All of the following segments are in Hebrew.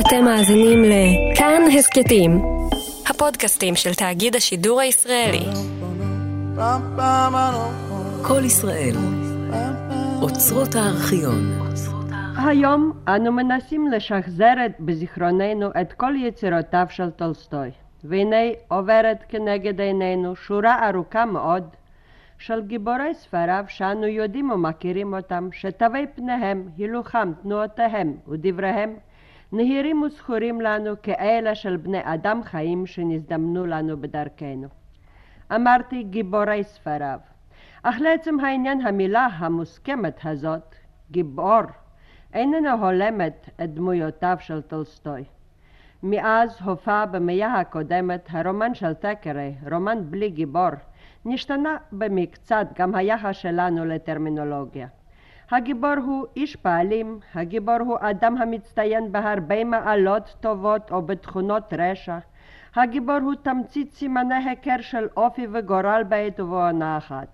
אתם מאזינים לכאן הסכתים, הפודקאסטים של תאגיד השידור הישראלי. כל ישראל, אוצרות הארכיון. היום אנו מנסים לשחזר בזיכרוננו את כל יצירותיו של טולסטוי, והנה עוברת כנגד עינינו שורה ארוכה מאוד של גיבורי ספריו שאנו יודעים ומכירים אותם, שתווי פניהם, הילוכם, תנועותיהם ודבריהם נהירים וזכורים לנו כאלה של בני אדם חיים שנזדמנו לנו בדרכנו. אמרתי גיבורי ספריו, אך לעצם העניין המילה המוסכמת הזאת, גיבור, איננה הולמת את דמויותיו של טולסטוי. מאז הופע במאה הקודמת הרומן של תקרי, רומן בלי גיבור, נשתנה במקצת גם היחס שלנו לטרמינולוגיה. הגיבור הוא איש פעלים, הגיבור הוא אדם המצטיין בהרבה מעלות טובות או בתכונות רשע. הגיבור הוא תמצית סימני היכר של אופי וגורל בעת ובעונה אחת.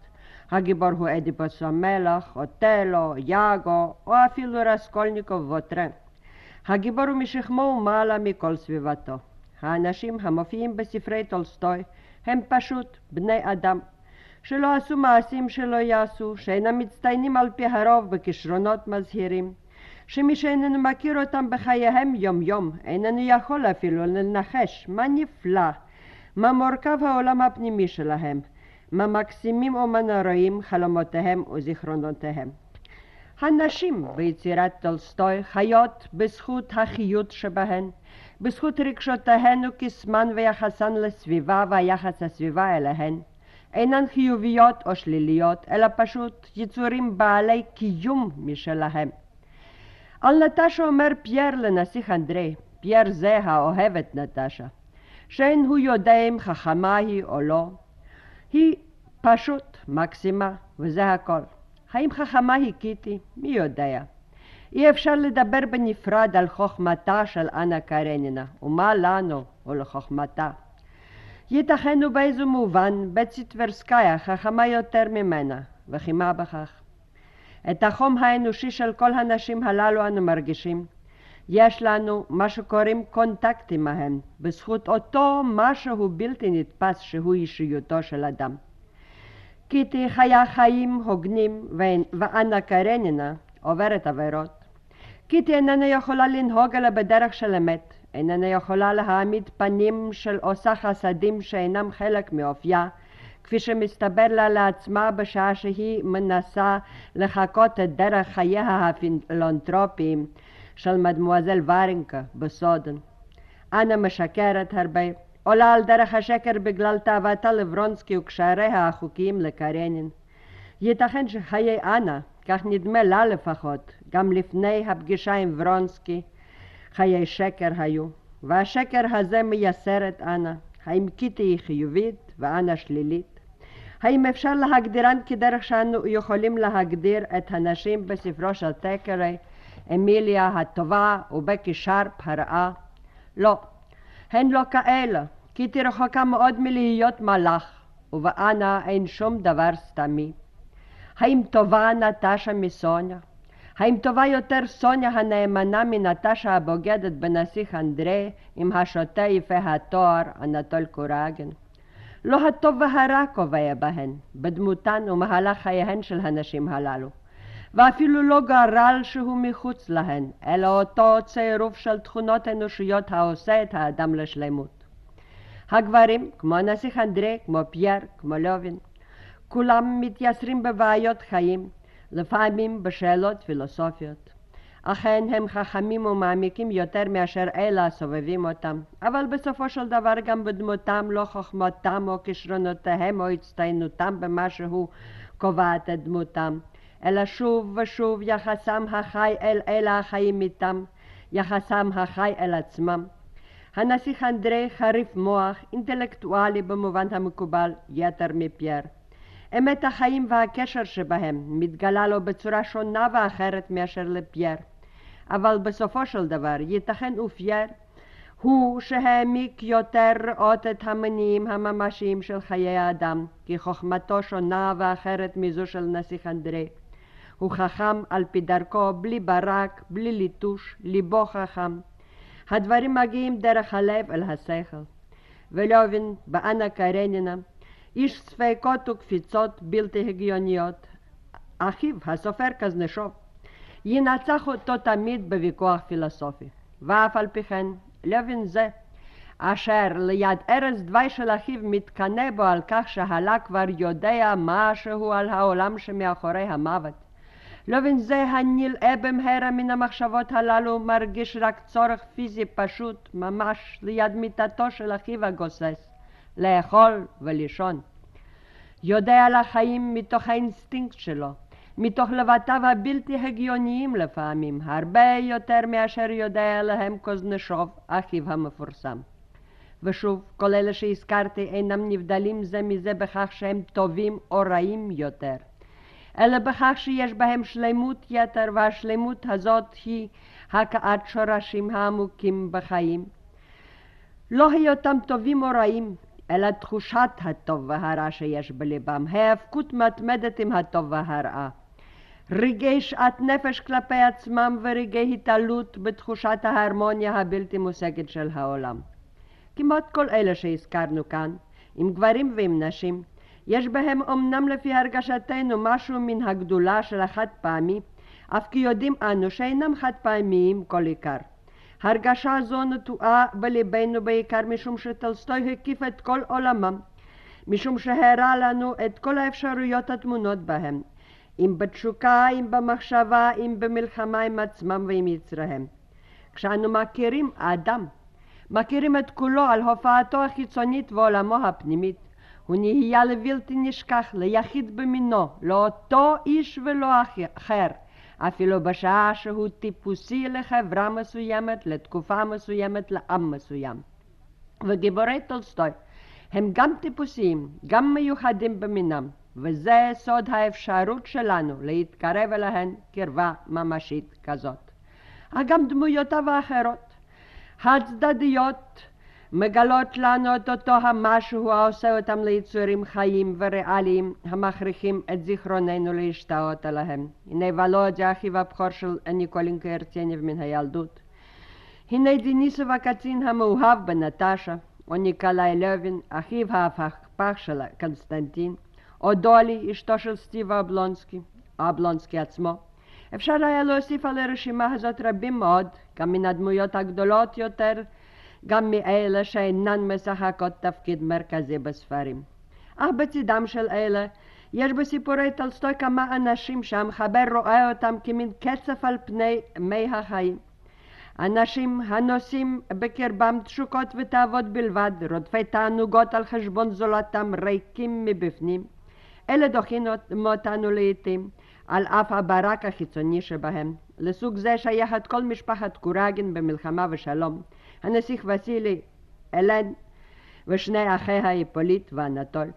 הגיבור הוא אדיפוס המלך, אוטלו, יאגו, או אפילו רסקולניקוב ווטרן. הגיבור הוא משכמו ומעלה מכל סביבתו. האנשים המופיעים בספרי טולסטוי הם פשוט בני אדם שלא עשו מעשים שלא יעשו, שאינם מצטיינים על פי הרוב בכישרונות מזהירים, שמי שאיננו מכיר אותם בחייהם יום-יום, איננו יכול אפילו לנחש מה נפלא, מה מורכב העולם הפנימי שלהם, מה מקסימים ומנוראים חלומותיהם וזיכרונותיהם. הנשים ביצירת טולסטוי חיות בזכות החיות שבהן, בזכות רגשותיהן וקסמן ויחסן לסביבה והיחס הסביבה אליהן, אינן חיוביות או שליליות, אלא פשוט יצורים בעלי קיום משלהם. על נטשה אומר פייר לנסיך אנדרי, פייר זה האוהב את נטשה, שאין הוא יודע אם חכמה היא או לא. היא פשוט מקסימה, וזה הכל. האם חכמה היא קיטי? מי יודע. אי אפשר לדבר בנפרד על חוכמתה של אנה קרנינה, ומה לנו ולחוכמתה. ייתכן ובאיזה מובן בטסי טברסקיה חכמה יותר ממנה, וכי מה בכך? את החום האנושי של כל הנשים הללו אנו מרגישים. יש לנו מה שקוראים קונטקט עמהם, בזכות אותו משהו בלתי נתפס שהוא אישיותו של אדם. קיטי חיה חיים הוגנים ואנה קרנינה עוברת עבירות. קיטי איננה יכולה לנהוג אלא בדרך של אמת, איננה יכולה להעמיד פנים של עושה חסדים שאינם חלק מאופייה, כפי שמסתבר לה לעצמה בשעה שהיא מנסה לחקות את דרך חייה הפילנטרופיים של מדמואזל ורנקה בסודן. אנה משקרת הרבה, עולה על דרך השקר בגלל תאוותה לברונסקי וקשריה החוקיים לקרנין. ייתכן שחיי אנה, כך נדמה לה לפחות, גם לפני הפגישה עם ורונסקי, חיי שקר היו, והשקר הזה מייסר את אנה. האם קיטי היא חיובית ואנה שלילית? האם אפשר להגדירן כדרך שאנו יכולים להגדיר את הנשים בספרו של טקרי, אמיליה הטובה ובקי שרפ הרעה? לא, הן לא כאלה. קיטי רחוקה מאוד מלהיות מלאך, ובאנה אין שום דבר סתמי. האם טובה נטשה מסוניה? האם טובה יותר סוניה הנאמנה מנטשה הבוגדת בנסיך אנדרי עם השוטה יפה התואר אנטול קורגן? לא הטוב והרע קובע בהן, בדמותן ומהלך חייהן של הנשים הללו. ואפילו לא גרל שהוא מחוץ להן, אלא אותו צירוף של תכונות אנושיות העושה את האדם לשלמות. הגברים, כמו הנסיך אנדרי, כמו פייר, כמו לובין, כולם מתייסרים בבעיות חיים, לפעמים בשאלות פילוסופיות. אכן הם חכמים ומעמיקים יותר מאשר אלה הסובבים אותם, אבל בסופו של דבר גם בדמותם לא חוכמתם או כישרונותיהם או הצטיינותם במשהו קובעת את דמותם, אלא שוב ושוב יחסם החי אל אלה החיים איתם, יחסם החי אל עצמם. הנסיך אנדרי חריף מוח, אינטלקטואלי במובן המקובל, יתר מפייר. אמת החיים והקשר שבהם מתגלה לו בצורה שונה ואחרת מאשר לפייר. אבל בסופו של דבר ייתכן ופייר הוא שהעמיק יותר אות את המניעים הממשיים של חיי האדם, כי חוכמתו שונה ואחרת מזו של נסיך אנדרי. הוא חכם על פי דרכו, בלי ברק, בלי ליטוש, ליבו חכם. הדברים מגיעים דרך הלב אל השכל. ולובין, באנה קרנינה, איש ספקות וקפיצות בלתי הגיוניות. אחיו, הסופר קזנשוב, ינצח אותו תמיד בוויכוח פילוסופי. ואף על פי כן, לוין זה, אשר ליד ארז דווי של אחיו מתקנא בו על כך שהלה כבר יודע משהו על העולם שמאחורי המוות. לוין זה הנלאה במהרה מן המחשבות הללו מרגיש רק צורך פיזי פשוט ממש ליד מיטתו של אחיו הגוסס, לאכול ולישון. יודע על החיים מתוך האינסטינקט שלו, מתוך לבטיו הבלתי הגיוניים לפעמים, הרבה יותר מאשר יודע עליהם קוזנישב, אחיו המפורסם. ושוב, כל אלה שהזכרתי אינם נבדלים זה מזה בכך שהם טובים או רעים יותר, אלא בכך שיש בהם שלמות יתר, והשלמות הזאת היא הכאת שורשים העמוקים בחיים. לא היותם טובים או רעים, אלא תחושת הטוב והרע שיש בלבם, ההאבקות מתמדת עם הטוב והרעה. רגעי שאט נפש כלפי עצמם ורגעי התעלות בתחושת ההרמוניה הבלתי מושגת של העולם. כמעט כל אלה שהזכרנו כאן, עם גברים ועם נשים, יש בהם אמנם לפי הרגשתנו משהו מן הגדולה של החד פעמי, אף כי יודעים אנו שאינם חד פעמיים כל עיקר. הרגשה זו נטועה בלבנו בעיקר משום שטולסטוי הקיף את כל עולמם, משום שהראה לנו את כל האפשרויות הטמונות בהם, אם בתשוקה, אם במחשבה, אם במלחמה עם עצמם ועם יצריהם. כשאנו מכירים אדם, מכירים את כולו על הופעתו החיצונית ועולמו הפנימית. הוא נהיה לבלתי נשכח, ליחיד במינו, לאותו איש ולא אחר, אפילו בשעה שהוא טיפוסי לחברה מסוימת, לתקופה מסוימת, לעם מסוים. וגיבורי טולסטוי הם גם טיפוסיים, גם מיוחדים במינם, וזה סוד האפשרות שלנו להתקרב אליהן קרבה ממשית כזאת. גם דמויותיו האחרות, הצדדיות, מגלות לנו את אותו המשהו העושה אותם ליצורים חיים וריאליים המכריחים את זיכרוננו להשתאות עליהם. הנה ולודיה, אחיו הבכור של ניקולין קרצניב מן הילדות. הנה דניסוב הקצין המאוהב בנטשה, או ניקולאי לוין, אחיו ההפכפך של קונסטנטין, או דולי, אשתו של סטיבה אובלונסקי, אובלונסקי עצמו. אפשר היה להוסיף על הרשימה הזאת רבים מאוד, גם מן הדמויות הגדולות יותר, גם מאלה שאינן משחקות תפקיד מרכזי בספרים. אך בצדם של אלה יש בסיפורי טולסטוי כמה אנשים שהמחבר רואה אותם כמין קצף על פני מי החיים. אנשים הנושאים בקרבם תשוקות ותאוות בלבד, רודפי תענוגות על חשבון זולתם, ריקים מבפנים. אלה דוחים אותנו לעתים, על אף הברק החיצוני שבהם. לסוג זה שייכת כל משפחת קורגין במלחמה ושלום, הנסיך וסילי, אלן ושני אחיה היפוליט ואנטול.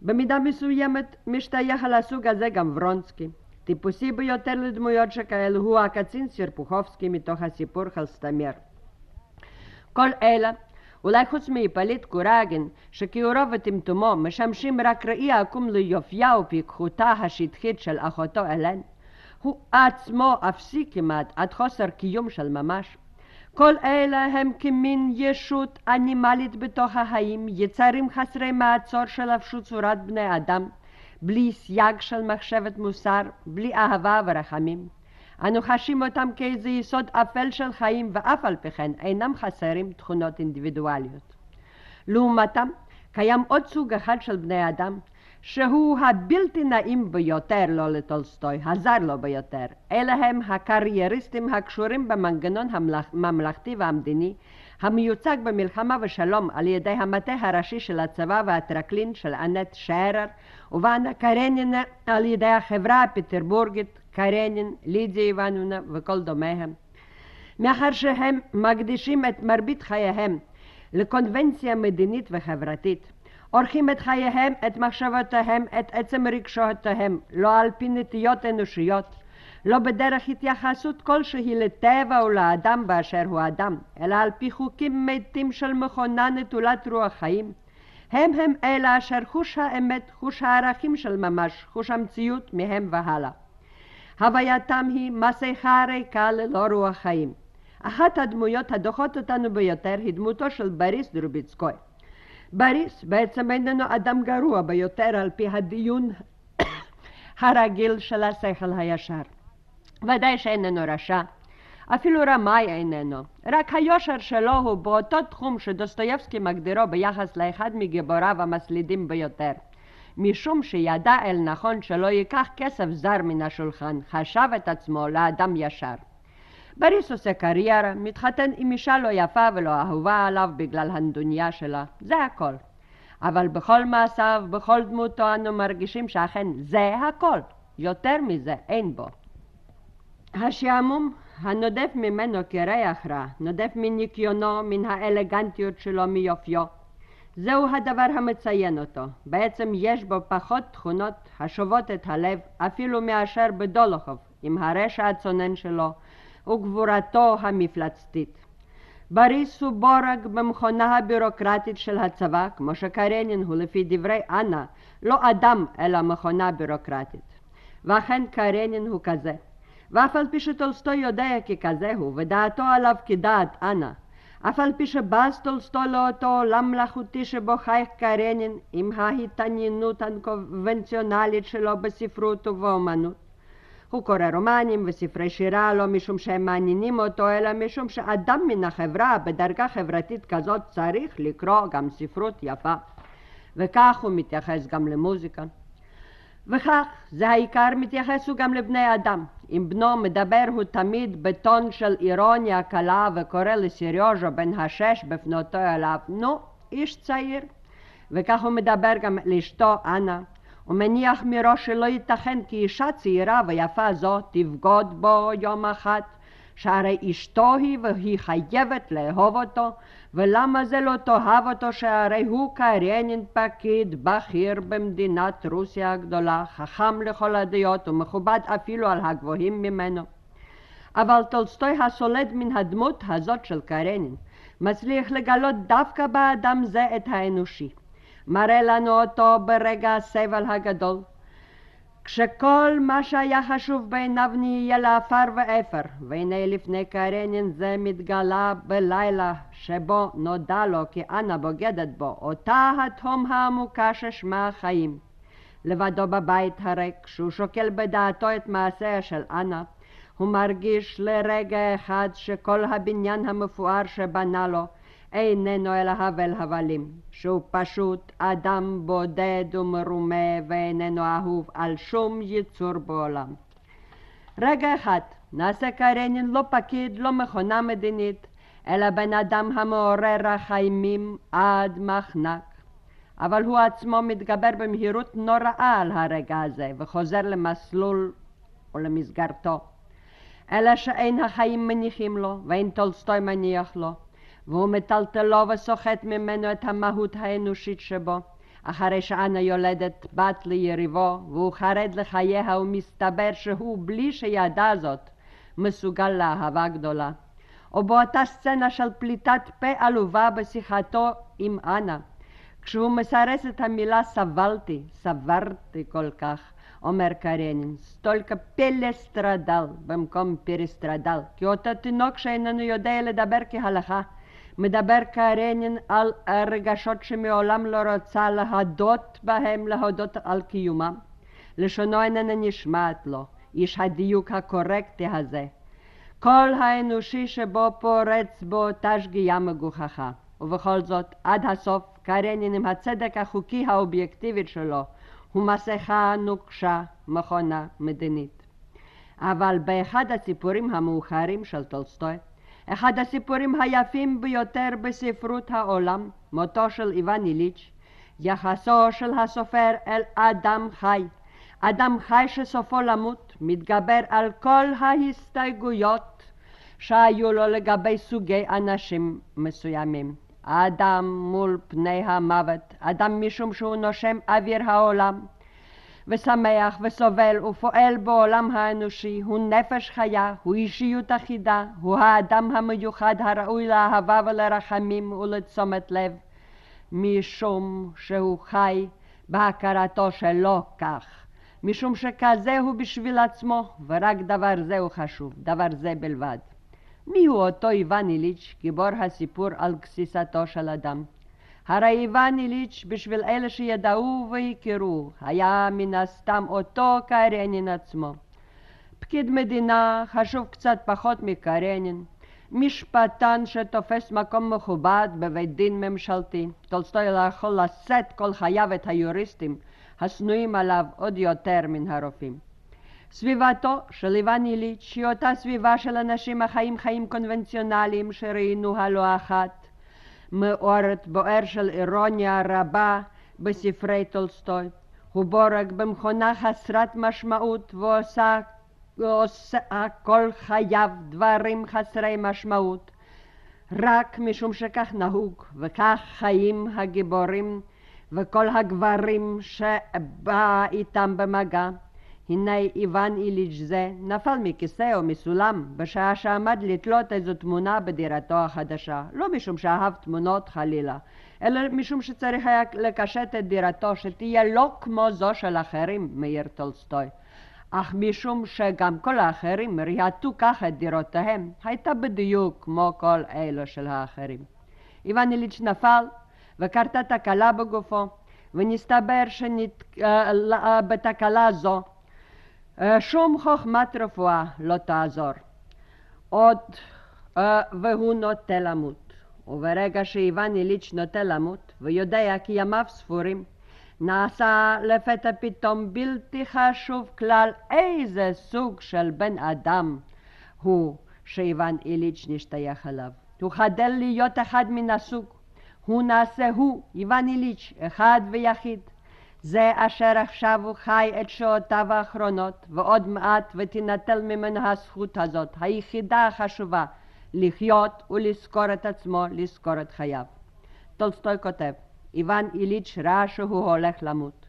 במידה מסוימת משתייך לסוג הזה גם ורונסקי. טיפוסי ביותר לדמויות שכאלו הוא הקצין סרפוכובסקי מתוך הסיפור חלסטמיר. כל אלה אולי חוץ מהיפליט קורגן, שכיורו וטמטומו משמשים רק ראי עקום ליופייה ופיקחותה השטחית של אחותו אלן, הוא עצמו אפסי כמעט עד חוסר קיום של ממש. כל אלה הם כמין ישות אנימלית בתוך החיים, יצרים חסרי מעצור שלבשו צורת בני אדם, בלי סייג של מחשבת מוסר, בלי אהבה ורחמים. אנו חשים אותם כאיזה יסוד אפל של חיים, ואף על פי כן אינם חסרים תכונות אינדיבידואליות. לעומתם, קיים עוד סוג אחד של בני אדם, שהוא הבלתי נעים ביותר לא לטולסטוי, הזר לו ביותר. אלה הם הקרייריסטים הקשורים במנגנון הממלכתי והמדיני, המיוצג במלחמה ושלום על ידי המטה הראשי של הצבא והטרקלין של אנט שרר, ובאנה קרנינה על ידי החברה הפטרבורגית קרנין, לידיה איבנונה וכל דומיהם. מאחר שהם מקדישים את מרבית חייהם לקונבנציה מדינית וחברתית, עורכים את חייהם, את מחשבותיהם, את עצם רגשותיהם, לא על פי נטיות אנושיות, לא בדרך התייחסות כלשהי לטבע ולאדם באשר הוא אדם, אלא על פי חוקים מתים של מכונה נטולת רוח חיים. הם הם אלה אשר חוש האמת, חוש הערכים של ממש, חוש המציאות מהם והלאה. הווייתם היא מסכה ריקה ללא רוח חיים. אחת הדמויות הדוחות אותנו ביותר היא דמותו של בריס דרוביצקוי. בריס בעצם איננו אדם גרוע ביותר על פי הדיון הרגיל של השכל הישר. ודאי שאיננו רשע, אפילו רמאי איננו, רק היושר שלו הוא באותו תחום שדוסטויבסקי מגדירו ביחס לאחד מגיבוריו המסלידים ביותר. משום שידע אל נכון שלא ייקח כסף זר מן השולחן, חשב את עצמו לאדם ישר. בריס עושה קריירה, מתחתן עם אישה לא יפה ולא אהובה עליו בגלל הנדוניה שלה, זה הכל. אבל בכל מעשיו, בכל דמותו אנו מרגישים שאכן זה הכל, יותר מזה אין בו. השעמום הנודף ממנו כריח רע, נודף מניקיונו, מן האלגנטיות שלו, מיופיו. זהו הדבר המציין אותו. בעצם יש בו פחות תכונות השובות את הלב אפילו מאשר בדולוכוב, עם הרשע הצונן שלו וגבורתו המפלצתית. בריס הוא בורג במכונה הבירוקרטית של הצבא, כמו שקרנין הוא לפי דברי אנה, לא אדם אלא מכונה בירוקרטית. ואכן קרנין הוא כזה. ואף על פי שטולסטוי יודע ככזה הוא, ודעתו עליו כדעת אנה, אף על פי שבז טולסטוי לאותו עולם מלאכותי שבו חי קרנין עם ההתעניינות הקונבנציונלית שלו בספרות ובאומנות. הוא קורא רומנים וספרי שירה לא משום שהם מעניינים אותו, אלא משום שאדם מן החברה בדרגה חברתית כזאת צריך לקרוא גם ספרות יפה. וכך הוא מתייחס גם למוזיקה. וכך, זה העיקר מתייחס הוא גם לבני אדם. אם בנו מדבר הוא תמיד בטון של אירוניה קלה וקורא לסיריוז'ו בן השש בפנותו אליו, נו, איש צעיר. וכך הוא מדבר גם לאשתו אנה. הוא מניח מראש שלא ייתכן כי אישה צעירה ויפה זו תבגוד בו יום אחד, שהרי אשתו היא והיא חייבת לאהוב אותו, ולמה זה לא תאהב אותו שהרי הוא קרנין פקיד בכיר במדינת רוסיה הגדולה, חכם לכל הדעות ומכובד אפילו על הגבוהים ממנו. אבל טולסטוי הסולד מן הדמות הזאת של קרנין, מצליח לגלות דווקא באדם זה את האנושי. מראה לנו אותו ברגע הסבל הגדול, כשכל מה שהיה חשוב בעיניו נהיה לעפר ואפר, והנה לפני קרנין זה מתגלה בלילה שבו נודע לו כי אנה בוגדת בו, אותה התהום העמוקה ששמה החיים. לבדו בבית הריק, כשהוא שוקל בדעתו את מעשיה של אנה, הוא מרגיש לרגע אחד שכל הבניין המפואר שבנה לו איננו אלא הבל הבלים, שהוא פשוט אדם בודד ומרומה ואיננו אהוב על שום יצור בעולם. רגע אחד, נעשה קרנין לא פקיד, לא מכונה מדינית, אלא בן אדם המעורר רחיימים עד מחנק. אבל הוא עצמו מתגבר במהירות נוראה על הרגע הזה, וחוזר למסלול או למסגרתו. אלא שאין החיים מניחים לו, ואין טולסטוי מניח לו. והוא מטלטלו וסוחט ממנו את המהות האנושית שבו. אחרי שאנה יולדת בת ליריבו, והוא חרד לחייה, ומסתבר שהוא, בלי שידע זאת, מסוגל לאהבה גדולה. או באותה סצנה של פליטת פה עלובה בשיחתו עם אנה, כשהוא מסרס את המילה סבלתי, סברתי כל כך, אומר קרנין, столько пелестрадал במקום перестрадал, כי אותו תינוק שאיננו יודע לדבר כהלכה, מדבר קרנין על הרגשות שמעולם לא רוצה להדות בהם, להודות על קיומם. לשונו איננה נשמעת לו, איש הדיוק הקורקטי הזה. כל האנושי שבו פורץ באותה שגיאה מגוחכה. ובכל זאת, עד הסוף, קרנין עם הצדק החוקי האובייקטיבי שלו, הוא מסכה נוקשה, מכונה מדינית. אבל באחד הסיפורים המאוחרים של טולסטוי, אחד הסיפורים היפים ביותר בספרות העולם, מותו של איוון איליץ', יחסו של הסופר אל אדם חי. אדם חי שסופו למות, מתגבר על כל ההסתייגויות שהיו לו לגבי סוגי אנשים מסוימים. אדם מול פני המוות, אדם משום שהוא נושם אוויר העולם, ושמח וסובל ופועל בעולם האנושי, הוא נפש חיה, הוא אישיות אחידה, הוא האדם המיוחד הראוי לאהבה ולרחמים ולתשומת לב, משום שהוא חי בהכרתו שלא כך, משום שכזה הוא בשביל עצמו, ורק דבר זה הוא חשוב, דבר זה בלבד. מיהו אותו איוון איליץ', גיבור הסיפור על גסיסתו של אדם? הרי איוון איליץ', בשביל אלה שידעו והכירו, היה מן הסתם אותו קרנין עצמו. פקיד מדינה חשוב קצת פחות מקרנין, משפטן שתופס מקום מכובד בבית דין ממשלתי. טולסטוי לא יכול לשאת כל חייו את היוריסטים השנואים עליו עוד יותר מן הרופאים. סביבתו של איוון איליץ' היא אותה סביבה של אנשים החיים חיים קונבנציונליים שראינו הלא אחת. מאורת בוער של אירוניה רבה בספרי טולסטוי. הוא בורג במכונה חסרת משמעות ועושה כל חייו דברים חסרי משמעות, רק משום שכך נהוג, וכך חיים הגיבורים וכל הגברים שבא איתם במגע. הנה איוון איליץ' זה נפל מכיסא או מסולם בשעה שעמד לתלות איזו תמונה בדירתו החדשה, לא משום שאהב תמונות חלילה, אלא משום שצריך היה לקשט את דירתו שתהיה לא כמו זו של אחרים, מאיר טולסטוי. אך משום שגם כל האחרים ריהטו כך את דירותיהם, הייתה בדיוק כמו כל אלו של האחרים. איוון איליץ' נפל וקרתה תקלה בגופו, ונסתבר שבתקלה זו שום חוכמת רפואה לא תעזור. עוד והוא נוטה למות. וברגע שאיוון איליץ' נוטה למות, ויודע כי ימיו ספורים, נעשה לפתע פתאום בלתי חשוב כלל איזה סוג של בן אדם הוא שאיוון איליץ' נשתייך אליו. הוא חדל להיות אחד מן הסוג. הוא נעשה הוא, איוון איליץ', אחד ויחיד. זה אשר עכשיו הוא חי את שעותיו האחרונות, ועוד מעט ותינטל ממנו הזכות הזאת, היחידה החשובה, לחיות ולזכור את עצמו, לזכור את חייו. טולסטוי כותב איוון איליץ' ראה שהוא הולך למות,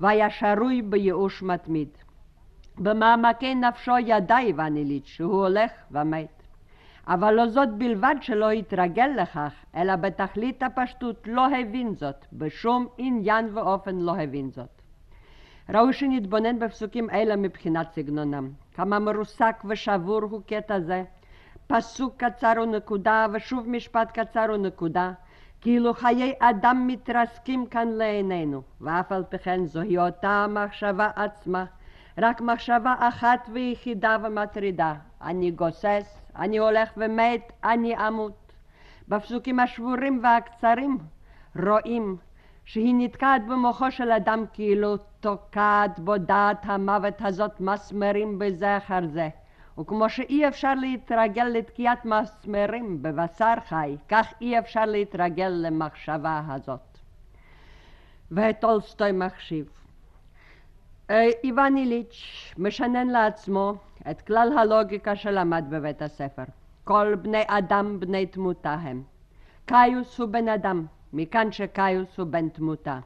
והיה שרוי בייאוש מתמיד. במעמקי נפשו ידע איוון איליץ' שהוא הולך ומת. אבל לא זאת בלבד שלא התרגל לכך, אלא בתכלית הפשטות לא הבין זאת, בשום עניין ואופן לא הבין זאת. ראוי שנתבונן בפסוקים אלה מבחינת סגנונם. כמה מרוסק ושבור הוא קטע זה. פסוק קצר ונקודה, ושוב משפט קצר ונקודה, כאילו חיי אדם מתרסקים כאן לעינינו, ואף על פי כן זוהי אותה המחשבה עצמה, רק מחשבה אחת ויחידה ומטרידה, אני גוסס, אני הולך ומת, אני אמות. בפסוקים השבורים והקצרים רואים שהיא נתקעת במוחו של אדם כאילו תוקעת בו דעת המוות הזאת מסמרים בזה אחר זה. וכמו שאי אפשר להתרגל לתקיעת מסמרים בבשר חי, כך אי אפשר להתרגל למחשבה הזאת. וטולסטוי מחשיב. אה, איוון איליץ' משנן לעצמו את כלל הלוגיקה שלמד בבית הספר. כל בני אדם בני תמותה הם. קאיוס הוא בן אדם, מכאן שקאיוס הוא בן תמותה.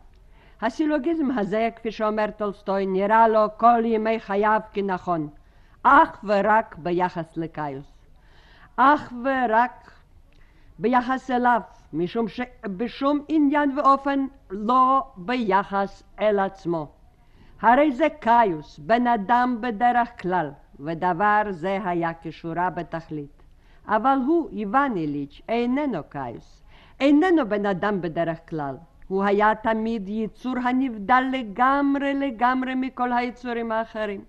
הסילוגיזם הזה, כפי שאומר טולסטוי, נראה לו כל ימי חייו כנכון, אך ורק ביחס לקאיוס. אך ורק ביחס אליו, משום שבשום עניין ואופן לא ביחס אל עצמו. הרי זה קאיוס, בן אדם בדרך כלל, ודבר זה היה כשורה בתכלית. אבל הוא, איוון איליץ', איננו קאיוס, איננו בן אדם בדרך כלל. הוא היה תמיד יצור הנבדל לגמרי לגמרי מכל היצורים האחרים.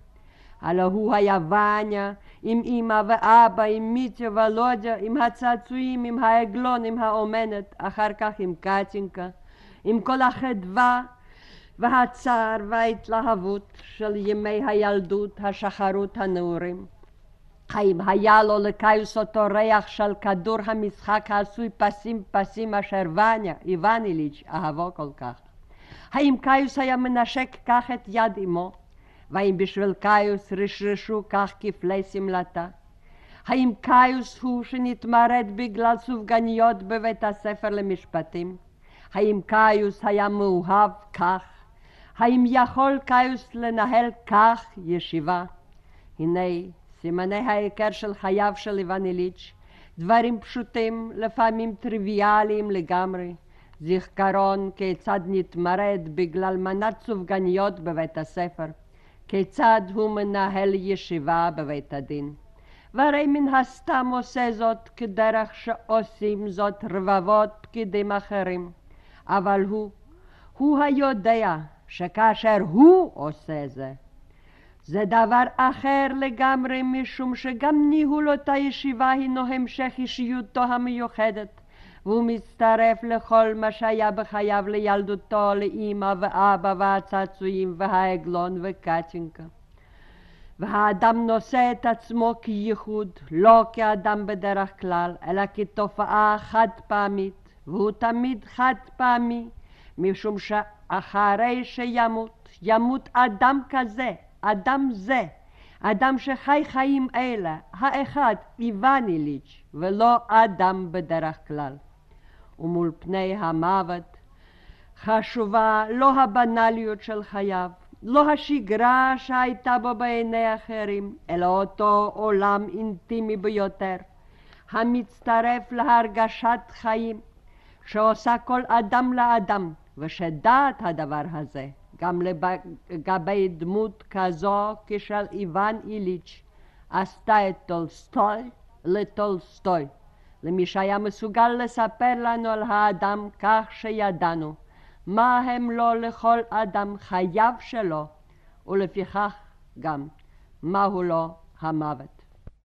הלא הוא היה וניה, עם אמא ואבא, עם מיציה ולודיה, עם הצעצועים, עם העגלון, עם האומנת, אחר כך עם קצ'ינקה, עם כל החדווה והצער וההתלהבות של ימי הילדות, השחרות, הנעורים. האם היה לו לקיוס אותו ריח של כדור המשחק העשוי פסים פסים אשר וניה, איווניליץ', אהבו כל כך? האם קיוס היה מנשק כך את יד אמו? והאם בשביל קיוס רשרשו כך כפלי שמלתה? האם קיוס הוא שנתמרד בגלל סופגניות בבית הספר למשפטים? האם קיוס היה מאוהב כך? האם יכול קיוס לנהל כך ישיבה? הנה סימני ההיכר של חייו של איוון איליץ', דברים פשוטים, לפעמים טריוויאליים לגמרי, זיכרון כיצד נתמרד בגלל מנת סופגניות בבית הספר, כיצד הוא מנהל ישיבה בבית הדין. והרי מן הסתם עושה זאת כדרך שעושים זאת רבבות פקידים אחרים. אבל הוא, הוא היודע שכאשר הוא עושה זה, זה דבר אחר לגמרי משום שגם ניהול אותה ישיבה הינו המשך אישיותו המיוחדת והוא מצטרף לכל מה שהיה בחייו לילדותו, לאימא ואבא והצעצועים והעגלון וקצ'ינקה. והאדם נושא את עצמו כייחוד, לא כאדם בדרך כלל, אלא כתופעה חד פעמית, והוא תמיד חד פעמי, משום שאחרי שימות, ימות אדם כזה, אדם זה, אדם שחי חיים אלה, האחד איוון איליץ', ולא אדם בדרך כלל. ומול פני המוות חשובה לא הבנאליות של חייו, לא השגרה שהייתה בו בעיני אחרים, אלא אותו עולם אינטימי ביותר, המצטרף להרגשת חיים, שעושה כל אדם לאדם, ושדעת הדבר הזה, גם לגבי דמות כזו כשל איוון איליץ', עשתה את טולסטוי לטולסטוי, למי שהיה מסוגל לספר לנו על האדם כך שידענו. מה הם לו לכל אדם חייו שלו, ולפיכך גם מהו לו המוות.